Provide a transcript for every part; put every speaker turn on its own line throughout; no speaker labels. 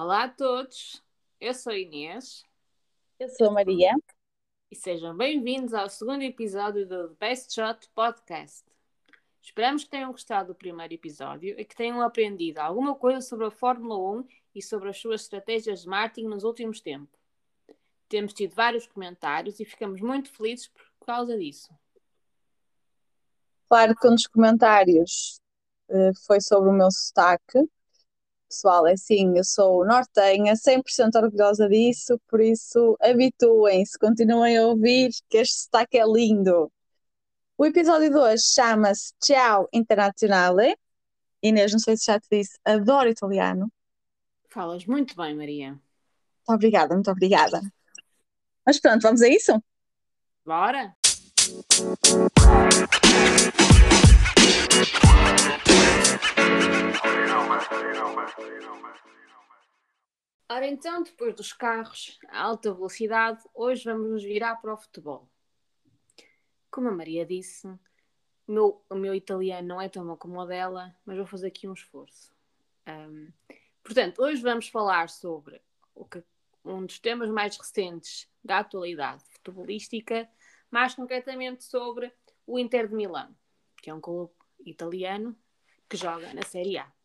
Olá a todos, eu sou a Inês
Eu sou a Maria.
e sejam bem-vindos ao segundo episódio do The Best Shot Podcast. Esperamos que tenham gostado do primeiro episódio e que tenham aprendido alguma coisa sobre a Fórmula 1 e sobre as suas estratégias de marketing nos últimos tempos. Temos tido vários comentários e ficamos muito felizes por causa disso.
Claro que um dos comentários eh, foi sobre o meu sotaque. Pessoal, é assim, eu sou nortenha, 100% orgulhosa disso, por isso habituem-se, continuem a ouvir, que este sotaque é lindo. O episódio de hoje chama-se Ciao Internazionale. Inês, não sei se já te disse, adoro italiano.
Falas muito bem, Maria.
Muito obrigada, muito obrigada. Mas pronto, vamos a isso?
Bora? Ora então, depois dos carros a alta velocidade, hoje vamos nos virar para o futebol. Como a Maria disse, o meu, o meu italiano não é tão bom como o dela, mas vou fazer aqui um esforço. Ahm, portanto, hoje vamos falar sobre que- um dos temas mais recentes da atualidade futebolística, mais concretamente sobre o Inter de Milão, que é um clube italiano que joga na Série A.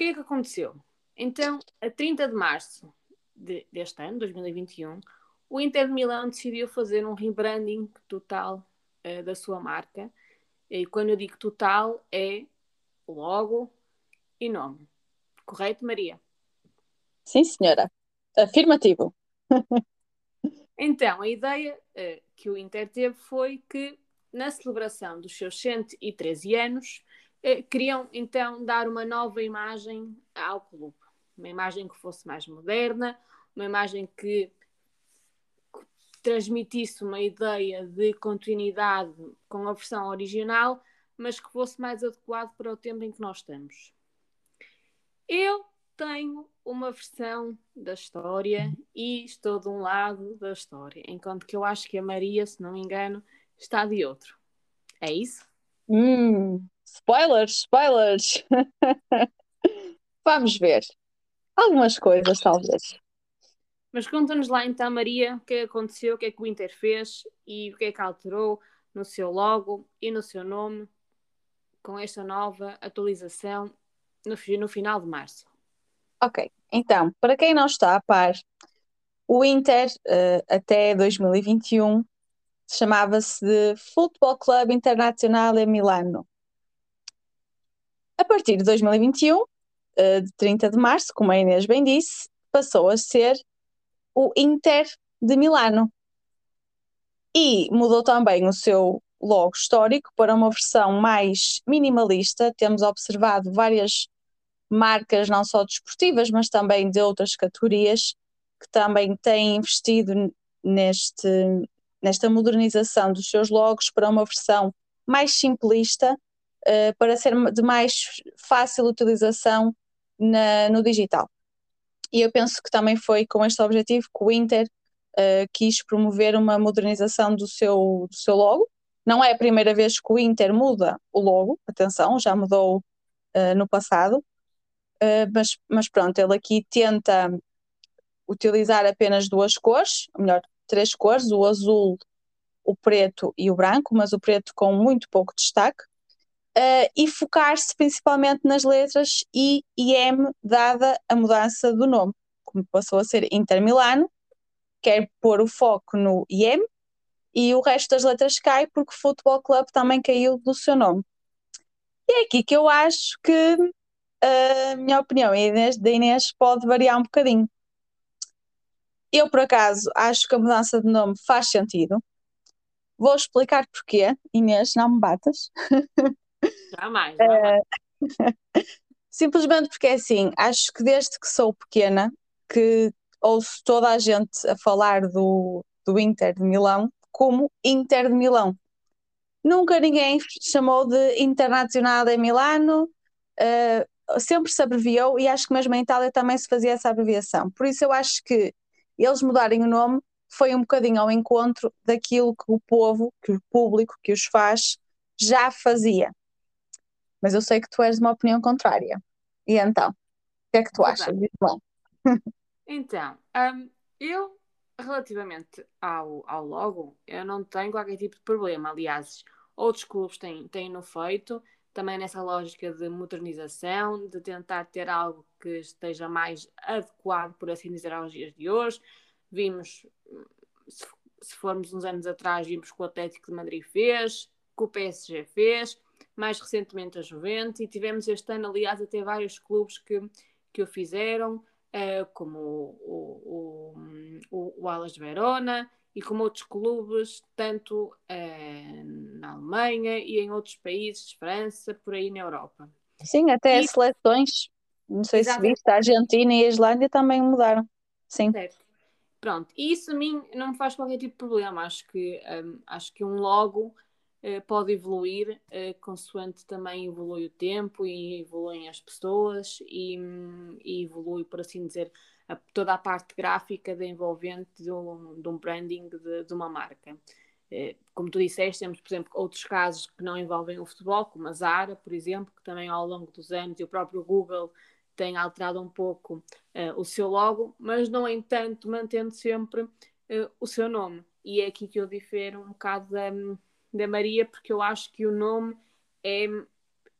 O que é que aconteceu? Então, a 30 de março de- deste ano, 2021, o Inter de Milão decidiu fazer um rebranding total eh, da sua marca. E quando eu digo total, é logo e nome. Correto, Maria?
Sim, senhora. Afirmativo.
Então, a ideia eh, que o Inter teve foi que, na celebração dos seus 113 anos, queriam então dar uma nova imagem ao clube. Uma imagem que fosse mais moderna, uma imagem que transmitisse uma ideia de continuidade com a versão original, mas que fosse mais adequado para o tempo em que nós estamos. Eu tenho uma versão da história e estou de um lado da história, enquanto que eu acho que a Maria, se não me engano, está de outro. É isso?
Hum, spoilers, spoilers. Vamos ver. Algumas coisas, talvez.
Mas conta-nos lá então, Maria, o que é que aconteceu, o que é que o Inter fez e o que é que alterou no seu logo e no seu nome com esta nova atualização no, no final de março.
Ok, então, para quem não está a par, o Inter, eh, até 2021, chamava-se de Football Club Internazionale Milano. A partir de 2021, eh, de 30 de março, como a Inês bem disse, passou a ser o Inter de Milano. E mudou também o seu logo histórico para uma versão mais minimalista. Temos observado várias marcas, não só desportivas, mas também de outras categorias, que também têm investido neste, nesta modernização dos seus logos para uma versão mais simplista, eh, para ser de mais fácil utilização na- no digital. E eu penso que também foi com este objetivo que o Inter eh, quis promover uma modernização do seu, do seu logo. Não é a primeira vez que o Inter muda o logo, atenção, já mudou eh, no passado, Uh, mas, mas pronto, ele aqui tenta utilizar apenas duas cores, melhor, três cores, o azul, o preto e o branco, mas o preto com muito pouco destaque, uh, e focar-se principalmente nas letras I e M, dada a mudança do nome, como passou a ser Inter Milano, quer pôr o foco no IM, e o resto das letras cai porque o Futebol Club também caiu do seu nome. E é aqui que eu acho que a minha opinião e da Inês pode variar um bocadinho. Eu, por acaso, acho que a mudança de nome faz sentido. Vou explicar porquê. Inês, não me batas.
Jamais, jamais.
Simplesmente porque é assim, acho que desde que sou pequena, que ouço toda a gente a falar do, do Inter de Milão como Inter de Milão. Nunca ninguém chamou de Internacional de Milano, eh, sempre se abreviou e acho que mesmo em Itália também se fazia essa abreviação. Por isso eu acho que eles mudarem o nome foi um bocadinho ao encontro daquilo que o povo, que o público que os faz já fazia. Mas eu sei que tu és de uma opinião contrária. E então, o que é que tu
Verdade.
achas?
Então, um, eu, relativamente ao, ao logo, eu não tenho qualquer tipo de problema. Aliás, outros clubes têm, têm no feito, também nessa lógica de modernização, de tentar ter algo que esteja mais adequado, por assim dizer, aos dias de hoje. Vimos, se, se formos uns anos atrás, vimos que o Atlético de Madrid fez, que o PSG fez, mais recentemente a Juventus, e tivemos este ano, aliás, até vários clubes que, que o fizeram, uh, como o, o, o, o Alas de Verona, e como outros clubes, tanto uh, na Alemanha e em outros países, França, por aí na Europa.
Sim, até e... as seleções, não sei Exatamente. se viste, a Argentina e a Islândia também mudaram. Sim.
Certo. Pronto, e isso a mim não me faz qualquer tipo de problema. Acho que, um, acho que um logo uh, pode evoluir uh, consoante também evolui o tempo e evoluem as pessoas e, um, e evolui, por assim dizer, a, toda a parte gráfica de envolvente de um, de um branding de, de, uma marca. Eh, como tu disseste, temos, por exemplo, outros casos que não envolvem o futebol, como a Zara, por exemplo, que também ao longo dos anos e o próprio Google tem alterado um pouco uh, o seu logo, mas, no entanto, mantendo sempre uh, o seu nome. E é aqui que eu difero um bocado da, da Maria, porque eu acho que o nome é,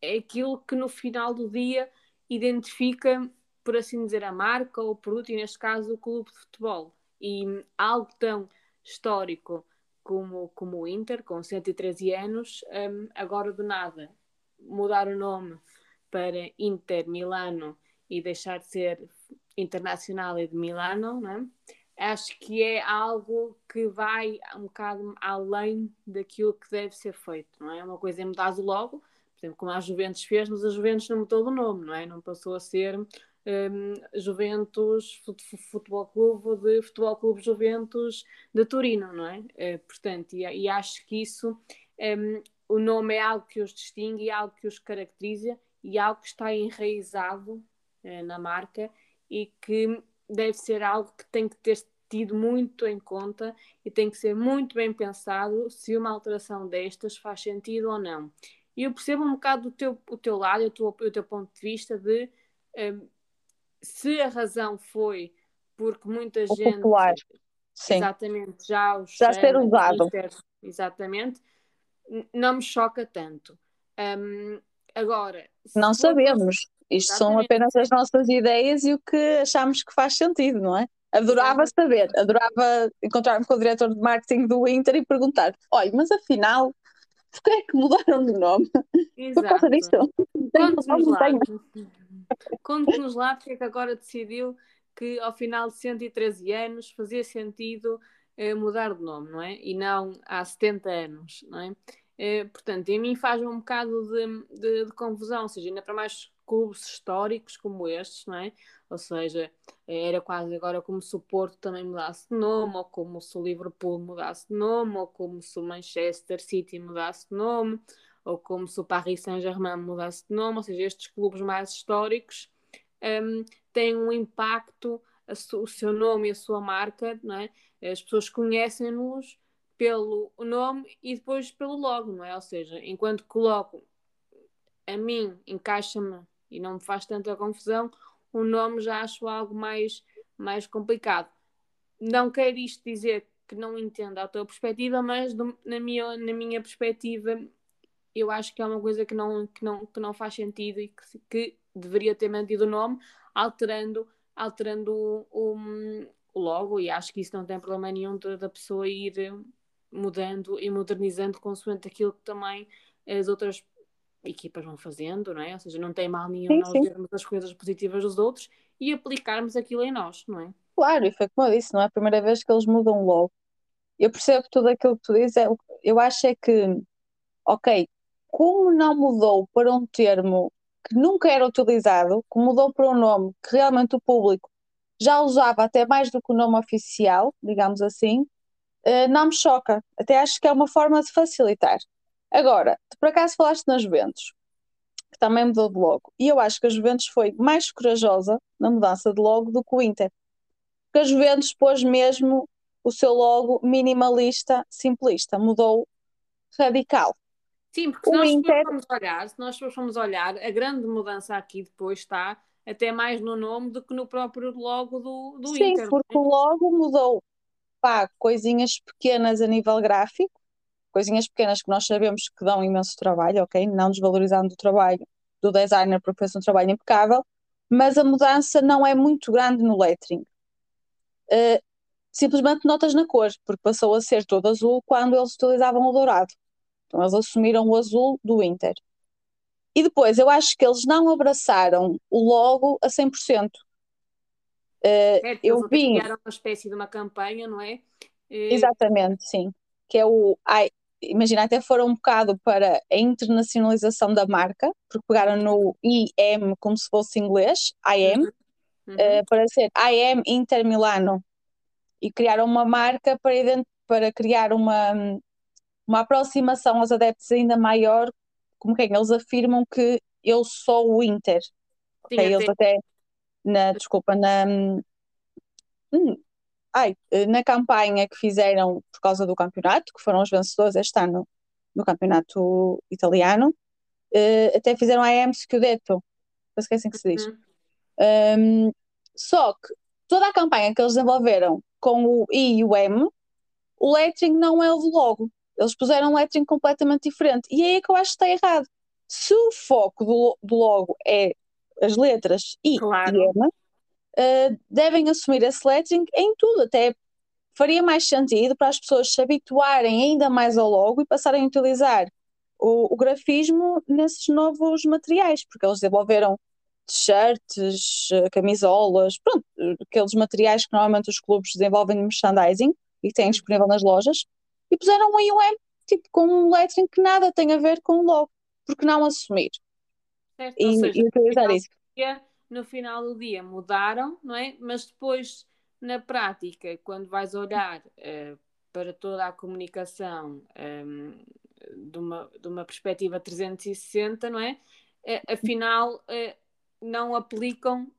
é aquilo que no final do dia identifica por assim dizer, a marca ou o produto, e neste caso o clube de futebol. E algo tão histórico como, como o Inter, com 113 anos, um, agora do nada mudar o nome para Inter Milano e deixar de ser Internacional de Milano, né? acho que é algo que vai um bocado além daquilo que deve ser feito, não é? Uma coisa é mudar o logo, por exemplo, como a Juventus fez, mas a Juventus não mudou o nome, não é? Não passou a ser um, Juventus Futebol Clube de Futebol Clube Juventus de Turino, não é? Uh, portanto, e, e, acho que isso, um, o nome é algo que os distingue, é algo que os caracteriza e é algo que está enraizado uh, na marca e que deve ser algo que tem que ter tido muito em conta e tem que ser muito bem pensado se uma alteração destas faz sentido ou não. E eu percebo um bocado o teu, o teu lado, o teu, o teu ponto de vista de um, se a razão foi porque muita o gente popular. Sim. exatamente já os
já ser usado
exatamente não me choca tanto um, agora
não sabemos isto exatamente. são apenas as nossas ideias e o que achamos que faz sentido não é adorava saber adorava encontrar-me com o diretor de marketing do Inter e perguntar olha mas afinal porquê é que mudaram de nome Exato. por causa disto
Conte-nos lá. Conte-nos lá porque é que agora decidiu que ao final de 113 anos fazia sentido eh, mudar de nome, não é? E não há 70 anos, não é? Eh, portanto, em mim faz um bocado de, de, de, confusão, ou seja, ainda para mais clubes históricos como estes, não é? Ou seja, era quase agora como se o Porto também mudasse de nome, ou como se o Liverpool mudasse de nome, ou como se o Manchester City mudasse de nome ou como se o Paris Saint-Germain mudasse de nome, ou seja, estes clubes mais históricos um, têm um impacto, o seu nome e a sua marca, não é? as pessoas conhecem-nos pelo nome e depois pelo logo, não é? Ou seja, enquanto coloco a mim, encaixa-me e não me faz tanta confusão, o nome já acho algo mais, mais complicado. Não quero isto dizer que não entenda a tua perspectiva, mas do, na, minha, na minha perspectiva eu acho que é uma coisa que não, que não, que não faz sentido e que, que deveria ter mantido o nome, alterando, alterando o, o logo, e acho que isso não tem problema nenhum da pessoa ir mudando e modernizando consoante aquilo que também as outras equipas vão fazendo, não é? Ou seja, não tem mal nenhum sim, nós sim. vermos as coisas positivas dos outros e aplicarmos aquilo em nós, não é?
Claro, e foi como eu disse, não é a primeira vez que eles mudam logo. Eu percebo tudo aquilo que tu dizes, é eu acho é que, ok, como não mudou para um termo que nunca era utilizado, que mudou para um nome que realmente o público já usava até mais do que o nome oficial, digamos assim, eh, não me choca. Até acho que é uma forma de facilitar. Agora, tu por acaso falaste nas Juventus, que também mudou de logo, e eu acho que a Juventus foi mais corajosa na mudança de logo do que o Inter. Porque a Juventus pôs mesmo o seu logo minimalista, simplista, mudou radical.
Sim, porque se nós Inter... formos olhar, se nós formos olhar, a grande mudança aqui depois está até mais no nome do que no próprio logo do, do
Sim,
Inter. é?
porque o logo mudou pá, coisinhas pequenas a nível gráfico, coisinhas pequenas que nós sabemos que dão imenso trabalho, ok? Não desvalorizando o trabalho do designer porque fez um trabalho impecável, mas a mudança não é muito grande no lettering. Uh, simplesmente notas na cor, porque passou a ser todo azul quando eles utilizavam o dourado. Então eles assumiram o azul do Inter. E depois, eu acho que eles não abraçaram o logo a 100%. Uh,
É,
eu
eles
vi,
criaram uma espécie de uma campanha, não é? Eh,
exatamente, sim, que é o, ai, imagina, até foram um bocado para a internacionalização da marca, porque pegaram no IM como se fosse inglês, IM,
uhum.
uh, para ser IM Inter Milano, e criaram uma marca para, para criar uma, uma aproximação aos adeptos ainda maior, como quem eles afirmam que eu sou o Inter.
Sim,
Ok, Eles
até-
na, desculpa, na, hum, ai, na campanha que fizeram por causa do campeonato, que foram os vencedores este ano no campeonato italiano, eh, até fizeram a AM Scudetto, parece que é assim que se diz.
Uhum.
Um, só que toda a campanha que eles desenvolveram com o I e o M, o lettering não é o do logo. Eles puseram um lettering completamente diferente. E aí é que eu acho que está errado. Se o foco do, do logo é as letras I
Claro.
e M, uh, devem assumir esse lettering em tudo. Até faria mais sentido para as pessoas se habituarem ainda mais ao logo e passarem a utilizar o, o grafismo nesses novos materiais, porque eles desenvolveram t-shirts, eh, camisolas, pronto, eh, aqueles materiais que normalmente os clubes desenvolvem de merchandising e que têm disponível nas lojas, e puseram um IUM, tipo, com um lettering que nada tem a ver com o logo, porque não assumir
Certo?
e,
Ou seja,
e
no
utilizar
final
isso.
do dia- no final do dia mudaram, não é? Mas depois, na prática, quando vais olhar eh, para toda a comunicação ehm, de, uma, de uma perspectiva 360, não é? Eh, afinal, eh, não aplicam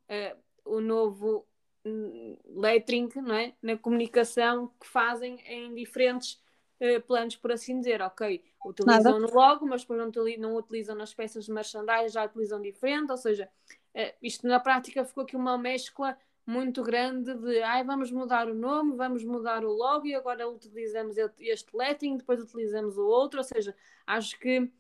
o novo hum, lettering, não é? Na comunicação que fazem em diferentes eh, planos, por assim dizer, ok, utilizam no logo, mas depois não, não utilizam nas peças de merchandising, já utilizam diferente, ou seja, eh, isto na prática ficou aqui uma mescla muito grande de ai, vamos mudar o nome, vamos mudar o logo e agora utilizamos este lettering, depois utilizamos o outro, ou seja, acho que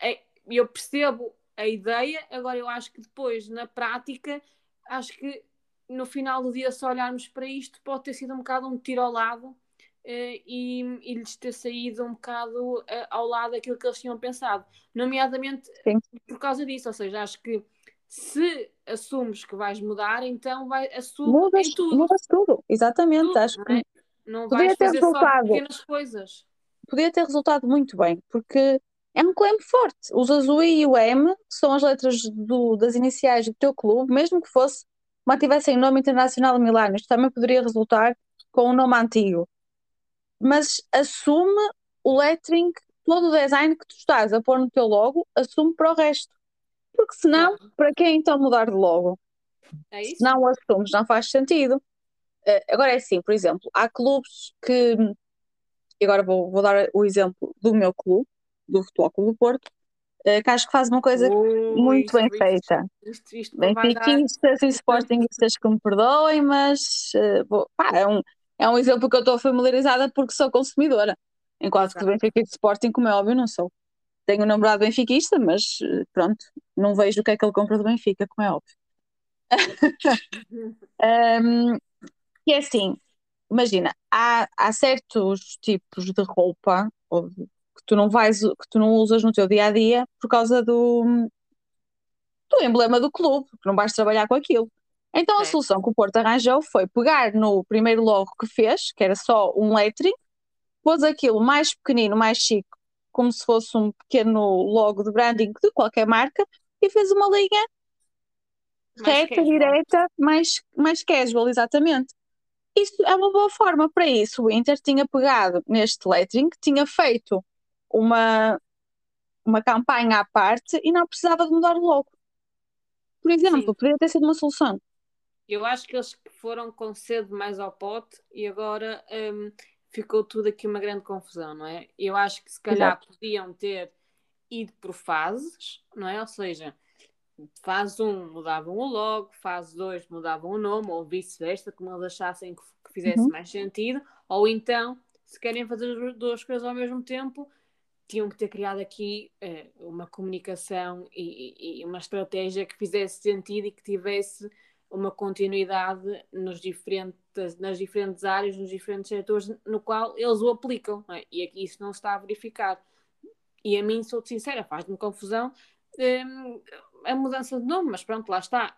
é- eu percebo a ideia, agora eu acho que depois, na prática, acho que no final do dia, se olharmos para isto, pode ter sido um bocado um tiro ao lado e, e lhes ter saído um bocado eh, ao lado daquilo que eles tinham pensado, nomeadamente
Sim.
por causa disso, ou seja, acho que se assumes que vais mudar, então vai, assume
Mudas,
tudo,
mudas tudo, exatamente.
tudo,
Acho que
é? Não
Podia
vais
ter resultado.
pequenas coisas.
podia ter resultado muito bem, porque é um claim forte. Usas o I e o M, que são as letras do- das iniciais do teu clube, mesmo que fosse, mantivessem nome Internacional Milano, isto também poderia resultar com o nome antigo. Mas assume o lettering, todo o design que tu estás a pôr no teu logo, assume para o resto. Porque senão, para que então mudar de logo?
É isso?
Se não o assumes, não faz sentido. Eh, agora é assim, por exemplo, há clubes que, e agora vou, vou dar o exemplo do meu clube, do Futebol Clube do Porto, eh, que acho que faz uma coisa
Ui,
muito bem
isto-
feita.
Isto, isto vai dar.
Benfiquistas e sportinguistas que me perdoem, mas eh, vou- pá, é, um, é um exemplo que eu estou familiarizada porque sou consumidora. Enquanto que
Exato.
Benfica e de Sporting, como é óbvio, não sou. Tenho um namorado benfiquista, mas eh, pronto, não vejo o que é que ele compra do Benfica, como é óbvio. Um, e é assim, imagina, há, há certos tipos de roupa ou que tu não vais, que tu não usas no teu dia a dia por causa do, do emblema do clube, que não vais trabalhar com aquilo. Então a solução que o Porto arranjou foi pegar no primeiro logo que fez, que era só um lettering, pôs aquilo mais pequenino, mais chique, como se fosse um pequeno logo de branding de qualquer marca, e fez uma linha
Mais
reta,
casual.
direta, mais, mais casual, exatamente. Isso é uma boa forma para isso. O Inter tinha pegado neste lettering, tinha feito uma, uma campanha à parte e não precisava de mudar o logo. Por exemplo,
Sim.
poderia ter sido uma solução.
Eu acho que eles foram com cedo mais ao pote e agora hum, ficou tudo aqui uma grande confusão, não é? Eu acho que se calhar podiam ter ido por fases, não é? Ou seja, fase 1 um, mudavam o logo, fase 2 mudavam o nome, ou vice-versa, como eles achassem que, que fizesse uhum. mais sentido, ou então, se querem fazer as duas coisas ao mesmo tempo, tinham que ter criado aqui uh, uma comunicação e, e, uma estratégia que fizesse sentido e que tivesse uma continuidade nos diferentes, nas diferentes áreas, nos diferentes setores no qual eles o aplicam. É? E aqui isso não está a verificar. E a mim, sou sincera, faz-me confusão um, a mudança de nome, mas pronto, lá está.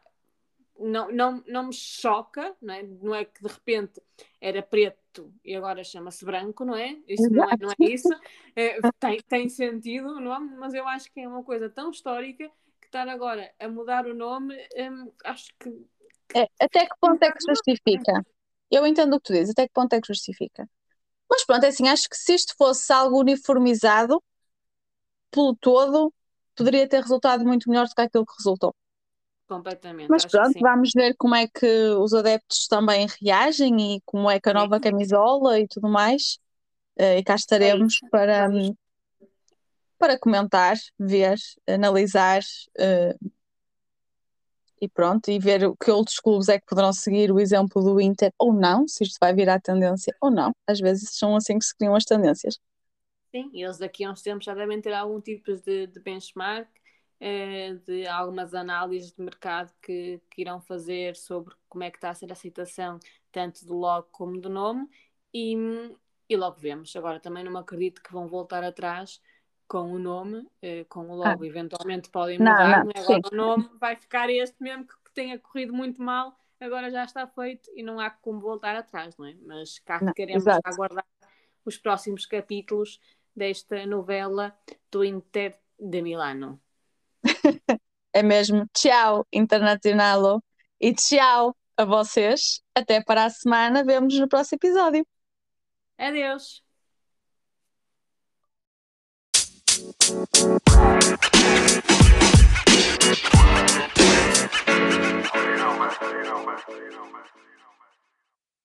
Não, não, não me choca, não é? não é que de repente era preto e agora chama-se branco, não é? Isso não é, não é isso. É, tem, tem sentido o nome, mas eu acho que é uma coisa tão histórica que estar agora a mudar o nome, um, acho que.
É, até que ponto é que justifica? Eu entendo o que tu dizes, até que ponto é que justifica? Mas pronto, é assim, acho que se isto fosse algo uniformizado pelo todo, poderia ter resultado muito melhor do que aquilo que resultou.
Completamente.
Mas pronto, vamos ver como é que os adeptos também reagem e como é que a nova camisola e tudo mais. Uh, e cá estaremos é para, para comentar, ver, analisar uh, e pronto, e ver que outros clubes é que poderão seguir o exemplo do Inter ou não, se isto vai virar tendência ou não. Às vezes são assim que se criam as tendências.
Sim, eles daqui a uns tempos já devem ter algum tipo de, de benchmark, eh, de algumas análises de mercado que, que irão fazer sobre como é que está a ser a aceitação tanto do logo como do nome e, e logo vemos. Agora também não acredito que vão voltar atrás com o nome, eh, com o logo, ah. eventualmente podem mudar, não, não, é? agora o nome vai ficar este mesmo que, que tenha corrido muito mal, agora já está feito e não há como voltar atrás, não é? Mas cá não, queremos exato. aguardar os próximos capítulos desta novela do Inter de Milano.
é mesmo. Tchau, Internacional. E tchau a vocês. Até para a semana. Vemos no próximo episódio.
Adeus. You know, man. You.